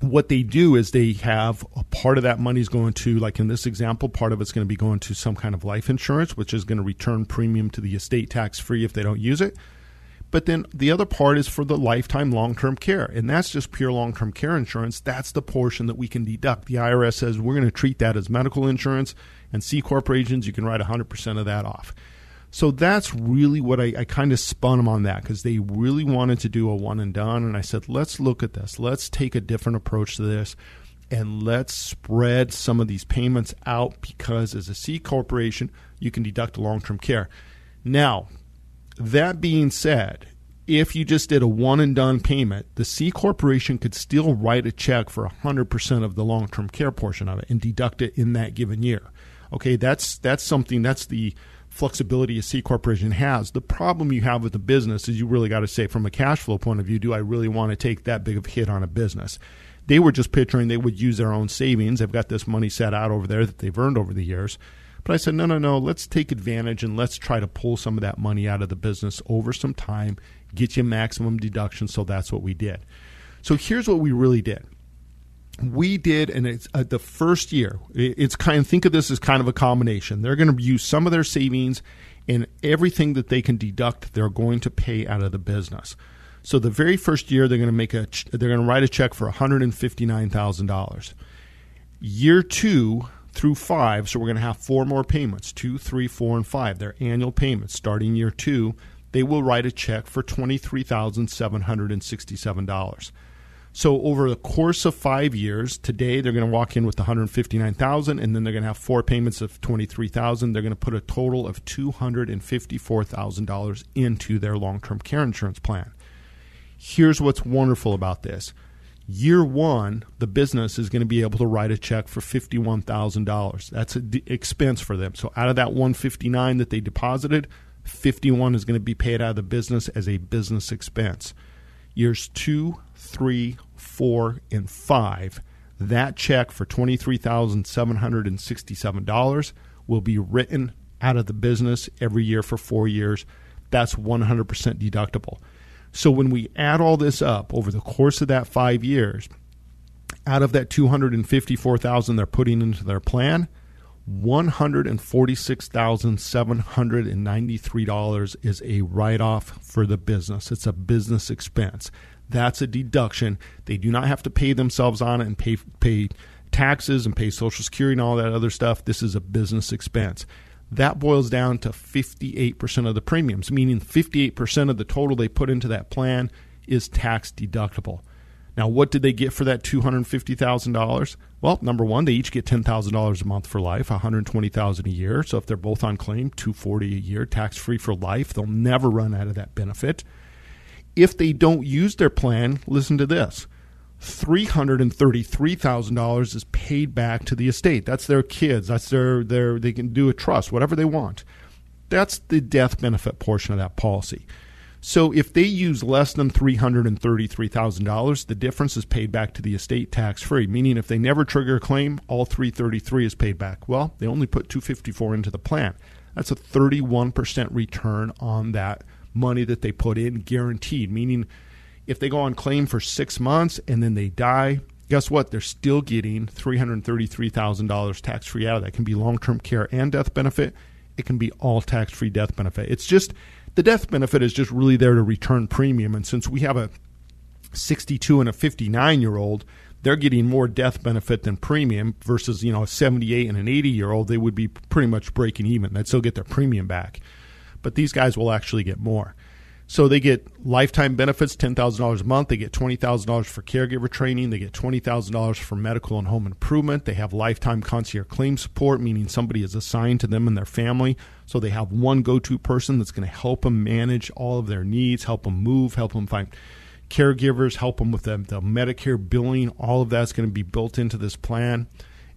what they do is they have a part of that money is going to, like in this example, part of it's going to be going to some kind of life insurance, which is going to return premium to the estate tax free if they don't use it. But then the other part is for the lifetime long term care. And that's just pure long term care insurance. That's the portion that we can deduct. The IRS says we're going to treat that as medical insurance, and C corporations, you can write 100% of that off. So that's really what I, I kind of spun them on that because they really wanted to do a one and done. And I said, let's look at this. Let's take a different approach to this and let's spread some of these payments out because as a C corporation, you can deduct long term care. Now, that being said, if you just did a one and done payment, the C corporation could still write a check for 100% of the long term care portion of it and deduct it in that given year. Okay, that's that's something that's the flexibility a C corporation has. The problem you have with the business is you really got to say from a cash flow point of view, do I really want to take that big of a hit on a business? They were just picturing they would use their own savings. They've got this money set out over there that they've earned over the years but I said, no, no, no, let's take advantage and let's try to pull some of that money out of the business over some time, get you maximum deduction. So that's what we did. So here's what we really did. We did, and it's uh, the first year. It's kind. Of, think of this as kind of a combination. They're going to use some of their savings, and everything that they can deduct, they're going to pay out of the business. So the very first year, they're going to make a. They're going to write a check for one hundred and fifty nine thousand dollars. Year two, through five. So we're going to have four more payments two, three, four, and five. They're annual payments starting year two. They will write a check for $23,767. So over the course of five years, today they're going to walk in with 159,000, and then they're going to have four payments of 23,000. They're going to put a total of $254,000 into their long-term care insurance plan. Here's what's wonderful about this: year one, the business is going to be able to write a check for fifty-one thousand dollars. That's an d- expense for them. So out of that one fifty-nine that they deposited, fifty-one is going to be paid out of the business as a business expense. Years two, three, four, and five, that check for twenty-three thousand seven hundred and sixty-seven dollars will be written out of the business every year for four years. That's one hundred percent deductible. So when we add all this up over the course of that five years, out of that 254,000 they're putting into their plan, $146,793 is a write off for the business. It's a business expense. That's a deduction. They do not have to pay themselves on it and pay pay taxes and pay Social Security and all that other stuff. This is a business expense. That boils down to 58% of the premiums, meaning 58% of the total they put into that plan is tax deductible. Now, what did they get for that $250,000? Well, number one, they each get $10,000 a month for life, $120,000 a year. So if they're both on claim, $240 a year, tax free for life. They'll never run out of that benefit. If they don't use their plan, listen to this. $333,000 is paid back to the estate. That's their kids. That's their their they can do a trust, whatever they want. That's the death benefit portion of that policy. So if they use less than $333,000, the difference is paid back to the estate tax free, meaning if they never trigger a claim, all 333 is paid back. Well, they only put 254 into the plan. That's a 31% return on that money that they put in guaranteed, meaning if they go on claim for 6 months and then they die, guess what? They're still getting $333,000 tax free out of that. It can be long-term care and death benefit. It can be all tax-free death benefit. It's just the death benefit is just really there to return premium. And since we have a 62 and a 59 year old, they're getting more death benefit than premium versus, you know, a 78 and an 80 year old, they would be pretty much breaking even. They'd still get their premium back. But these guys will actually get more. So they get lifetime benefits, ten thousand dollars a month. They get twenty thousand dollars for caregiver training. They get twenty thousand dollars for medical and home improvement. They have lifetime concierge claim support, meaning somebody is assigned to them and their family. So they have one go-to person that's going to help them manage all of their needs, help them move, help them find caregivers, help them with the, the Medicare billing. All of that's going to be built into this plan.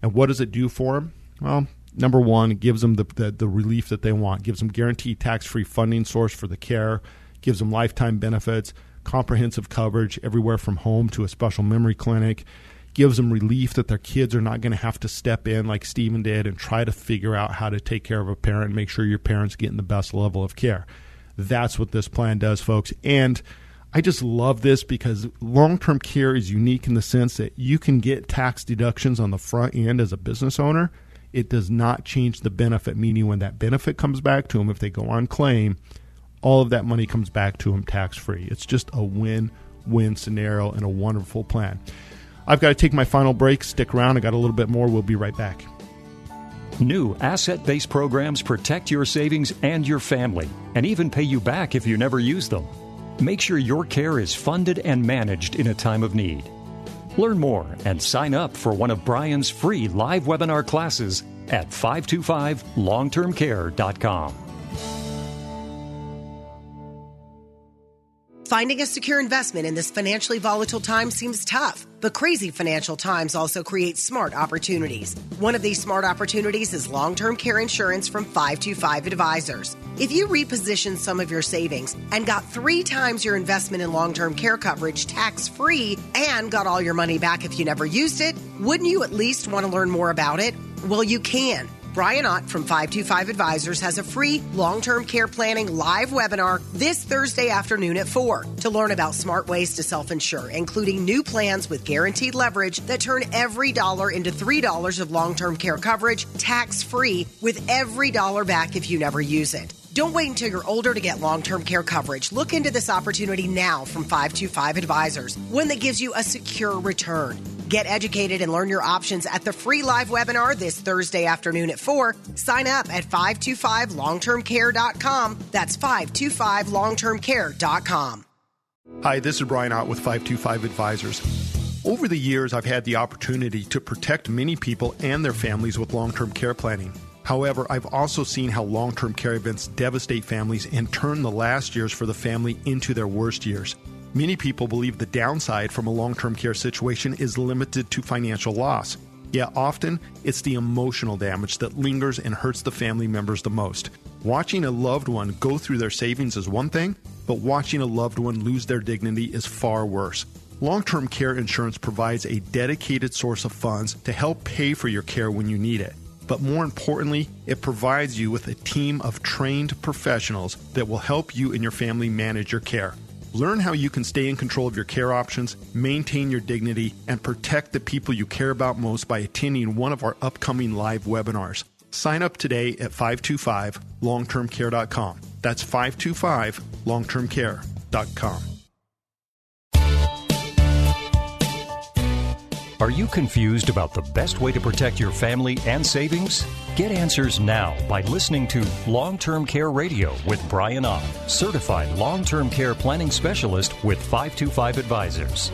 And what does it do for them? Well, number one, it gives them the, the, the relief that they want, gives them guaranteed tax-free funding source for the care gives them lifetime benefits, comprehensive coverage everywhere from home to a special memory clinic, gives them relief that their kids are not going to have to step in like Stephen did and try to figure out how to take care of a parent make sure your parent's getting the best level of care. That's what this plan does, folks. And I just love this because long term care is unique in the sense that you can get tax deductions on the front end as a business owner. It does not change the benefit, meaning when that benefit comes back to them, if they go on claim, all of that money comes back to them tax free. It's just a win win scenario and a wonderful plan. I've got to take my final break. Stick around. I got a little bit more. We'll be right back. New asset based programs protect your savings and your family, and even pay you back if you never use them. Make sure your care is funded and managed in a time of need. Learn more and sign up for one of Brian's free live webinar classes at 525longtermcare.com. Finding a secure investment in this financially volatile time seems tough, but crazy financial times also create smart opportunities. One of these smart opportunities is long term care insurance from 525 Advisors. If you reposition some of your savings and got three times your investment in long term care coverage tax free and got all your money back if you never used it, wouldn't you at least want to learn more about it? Well, you can. Brian Ott from 525 Advisors has a free long term care planning live webinar this Thursday afternoon at 4 to learn about smart ways to self insure, including new plans with guaranteed leverage that turn every dollar into $3 of long term care coverage tax free with every dollar back if you never use it. Don't wait until you're older to get long term care coverage. Look into this opportunity now from 525 Advisors, one that gives you a secure return. Get educated and learn your options at the free live webinar this Thursday afternoon at 4. Sign up at 525longtermcare.com. That's 525longtermcare.com. Hi, this is Brian Ott with 525 Advisors. Over the years, I've had the opportunity to protect many people and their families with long term care planning. However, I've also seen how long term care events devastate families and turn the last years for the family into their worst years. Many people believe the downside from a long term care situation is limited to financial loss. Yet often, it's the emotional damage that lingers and hurts the family members the most. Watching a loved one go through their savings is one thing, but watching a loved one lose their dignity is far worse. Long term care insurance provides a dedicated source of funds to help pay for your care when you need it. But more importantly, it provides you with a team of trained professionals that will help you and your family manage your care. Learn how you can stay in control of your care options, maintain your dignity, and protect the people you care about most by attending one of our upcoming live webinars. Sign up today at 525longtermcare.com. That's 525longtermcare.com. Are you confused about the best way to protect your family and savings? Get answers now by listening to Long Term Care Radio with Brian Ott, certified long term care planning specialist with 525 Advisors.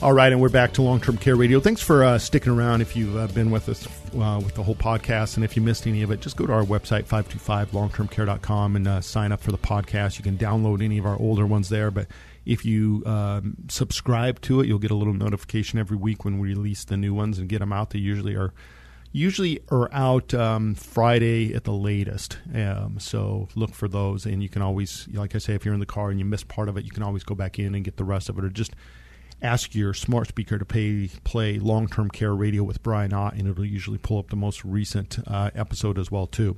All right, and we're back to Long Term Care Radio. Thanks for uh, sticking around if you've uh, been with us uh, with the whole podcast. And if you missed any of it, just go to our website, 525longtermcare.com, and uh, sign up for the podcast. You can download any of our older ones there. But if you um, subscribe to it, you'll get a little notification every week when we release the new ones and get them out. They usually are usually are out um, Friday at the latest. Um, so look for those, and you can always, like I say, if you're in the car and you miss part of it, you can always go back in and get the rest of it, or just ask your smart speaker to pay, play long term care radio with Brian Ott, and it'll usually pull up the most recent uh, episode as well too.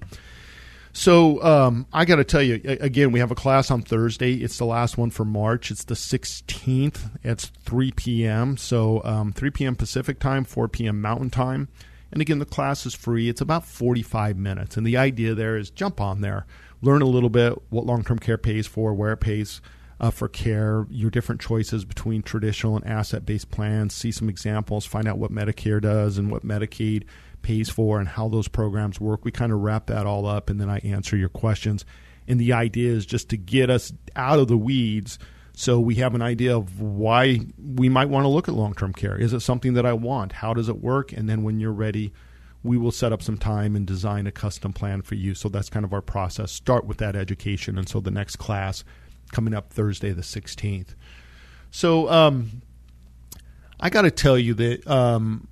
So um, I got to tell you again, we have a class on Thursday. It's the last one for March. It's the 16th. It's 3 p.m. So um, 3 p.m. Pacific time, 4 p.m. Mountain time. And again, the class is free. It's about 45 minutes. And the idea there is jump on there, learn a little bit what long term care pays for, where it pays uh, for care, your different choices between traditional and asset based plans, see some examples, find out what Medicare does and what Medicaid pays for and how those programs work. We kind of wrap that all up and then I answer your questions. And the idea is just to get us out of the weeds so we have an idea of why we might want to look at long term care. Is it something that I want? How does it work? And then when you're ready, we will set up some time and design a custom plan for you. So that's kind of our process. Start with that education. And so the next class coming up Thursday, the 16th. So um, I got to tell you that um,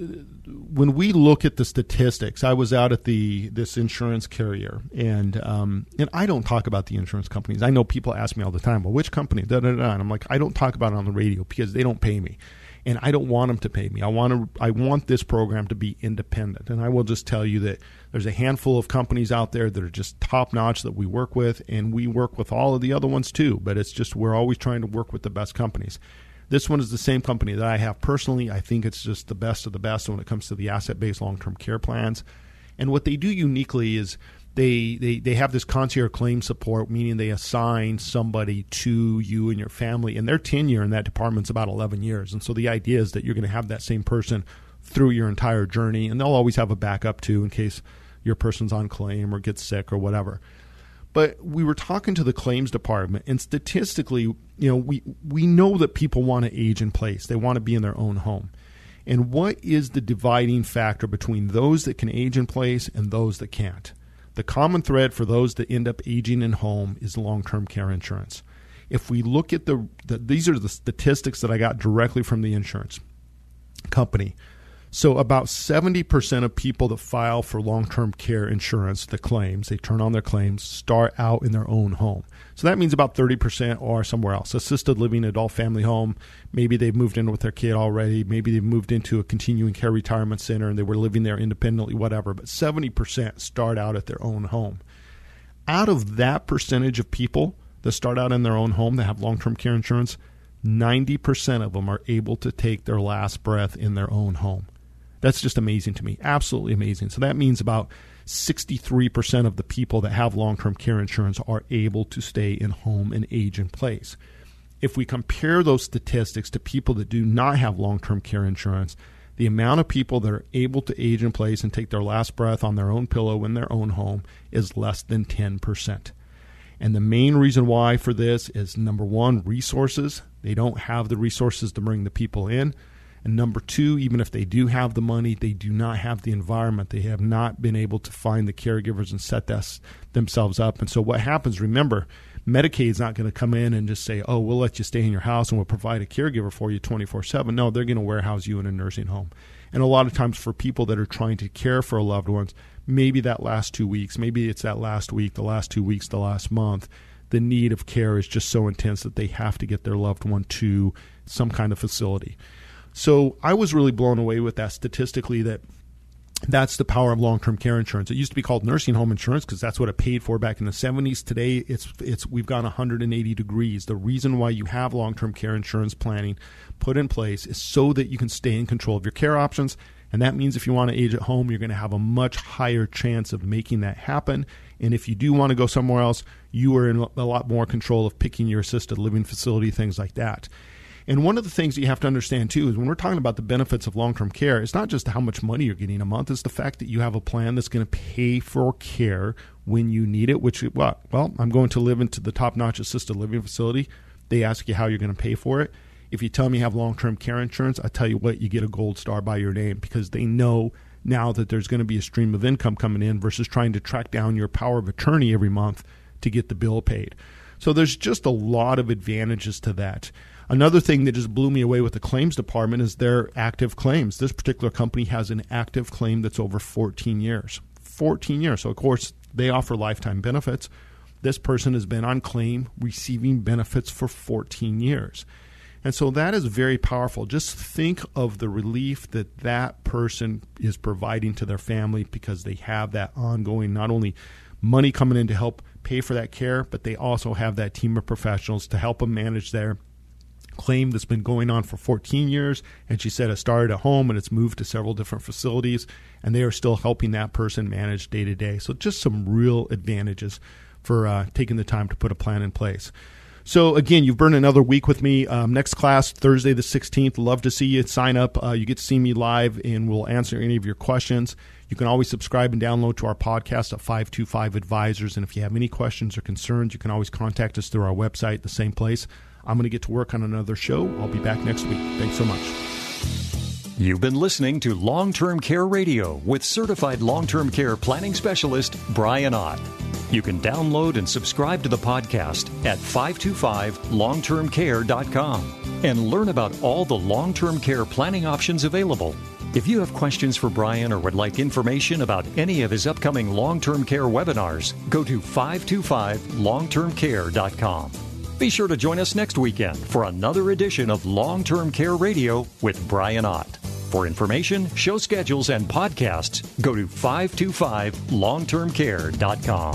when we look at the statistics, I was out at the this insurance carrier, and um, and I don't talk about the insurance companies. I know people ask me all the time, well, which company? Da, da, da. And I'm like, I don't talk about it on the radio because they don't pay me, and I don't want them to pay me. I want to. I want this program to be independent, and I will just tell you that there's a handful of companies out there that are just top notch that we work with, and we work with all of the other ones too. But it's just we're always trying to work with the best companies. This one is the same company that I have personally. I think it's just the best of the best when it comes to the asset based long term care plans. And what they do uniquely is they, they, they have this concierge claim support, meaning they assign somebody to you and your family, and their tenure in that department is about 11 years. And so the idea is that you're going to have that same person through your entire journey, and they'll always have a backup too in case your person's on claim or gets sick or whatever. But we were talking to the claims department, and statistically, you know, we we know that people want to age in place. They want to be in their own home. And what is the dividing factor between those that can age in place and those that can't? The common thread for those that end up aging in home is long-term care insurance. If we look at the, the these are the statistics that I got directly from the insurance company. So, about 70% of people that file for long term care insurance, the claims, they turn on their claims, start out in their own home. So, that means about 30% are somewhere else assisted living, adult family home. Maybe they've moved in with their kid already. Maybe they've moved into a continuing care retirement center and they were living there independently, whatever. But 70% start out at their own home. Out of that percentage of people that start out in their own home that have long term care insurance, 90% of them are able to take their last breath in their own home. That's just amazing to me. Absolutely amazing. So that means about 63% of the people that have long term care insurance are able to stay in home and age in place. If we compare those statistics to people that do not have long term care insurance, the amount of people that are able to age in place and take their last breath on their own pillow in their own home is less than 10%. And the main reason why for this is number one, resources. They don't have the resources to bring the people in. And number two, even if they do have the money, they do not have the environment. They have not been able to find the caregivers and set this, themselves up. And so what happens, remember, Medicaid's not going to come in and just say, oh, we'll let you stay in your house and we'll provide a caregiver for you 24 7. No, they're going to warehouse you in a nursing home. And a lot of times for people that are trying to care for a loved ones, maybe that last two weeks, maybe it's that last week, the last two weeks, the last month, the need of care is just so intense that they have to get their loved one to some kind of facility. So I was really blown away with that statistically that that's the power of long-term care insurance. It used to be called nursing home insurance because that's what it paid for back in the 70s. Today, it's it's we've gone 180 degrees. The reason why you have long-term care insurance planning put in place is so that you can stay in control of your care options, and that means if you want to age at home, you're going to have a much higher chance of making that happen. And if you do want to go somewhere else, you are in a lot more control of picking your assisted living facility, things like that. And one of the things that you have to understand too is when we're talking about the benefits of long term care, it's not just how much money you're getting a month, it's the fact that you have a plan that's going to pay for care when you need it, which, well, well I'm going to live into the top notch assisted living facility. They ask you how you're going to pay for it. If you tell me you have long term care insurance, I tell you what, you get a gold star by your name because they know now that there's going to be a stream of income coming in versus trying to track down your power of attorney every month to get the bill paid. So there's just a lot of advantages to that. Another thing that just blew me away with the claims department is their active claims. This particular company has an active claim that's over 14 years. 14 years. So, of course, they offer lifetime benefits. This person has been on claim receiving benefits for 14 years. And so that is very powerful. Just think of the relief that that person is providing to their family because they have that ongoing, not only money coming in to help pay for that care, but they also have that team of professionals to help them manage their claim that's been going on for 14 years. And she said it started at home and it's moved to several different facilities, and they are still helping that person manage day to day. So, just some real advantages for uh, taking the time to put a plan in place. So again, you've burned another week with me. Um, next class Thursday the sixteenth. Love to see you. Sign up. Uh, you get to see me live, and we'll answer any of your questions. You can always subscribe and download to our podcast at 525 Advisors. And if you have any questions or concerns, you can always contact us through our website, the same place. I'm going to get to work on another show. I'll be back next week. Thanks so much. You've been listening to Long Term Care Radio with certified long term care planning specialist Brian Ott. You can download and subscribe to the podcast at 525longtermcare.com and learn about all the long term care planning options available. If you have questions for Brian or would like information about any of his upcoming long term care webinars, go to 525longtermcare.com. Be sure to join us next weekend for another edition of Long Term Care Radio with Brian Ott. For information, show schedules, and podcasts, go to 525longtermcare.com.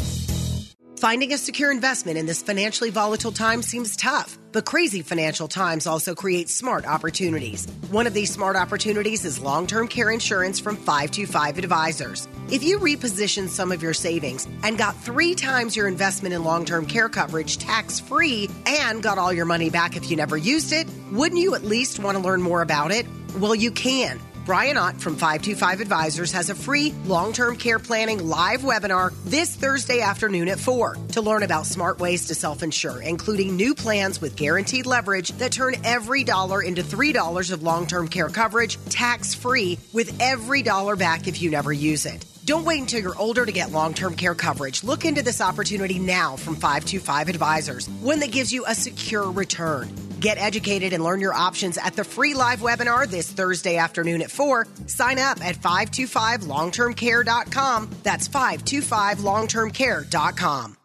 Finding a secure investment in this financially volatile time seems tough, but crazy financial times also create smart opportunities. One of these smart opportunities is long term care insurance from 525 Advisors. If you repositioned some of your savings and got three times your investment in long term care coverage tax free and got all your money back if you never used it, wouldn't you at least want to learn more about it? Well, you can. Brian Ott from 525 Advisors has a free long term care planning live webinar this Thursday afternoon at 4 to learn about smart ways to self insure, including new plans with guaranteed leverage that turn every dollar into $3 of long term care coverage tax free with every dollar back if you never use it. Don't wait until you're older to get long term care coverage. Look into this opportunity now from 525 Advisors, one that gives you a secure return. Get educated and learn your options at the free live webinar this Thursday afternoon at 4. Sign up at 525longtermcare.com. That's 525longtermcare.com.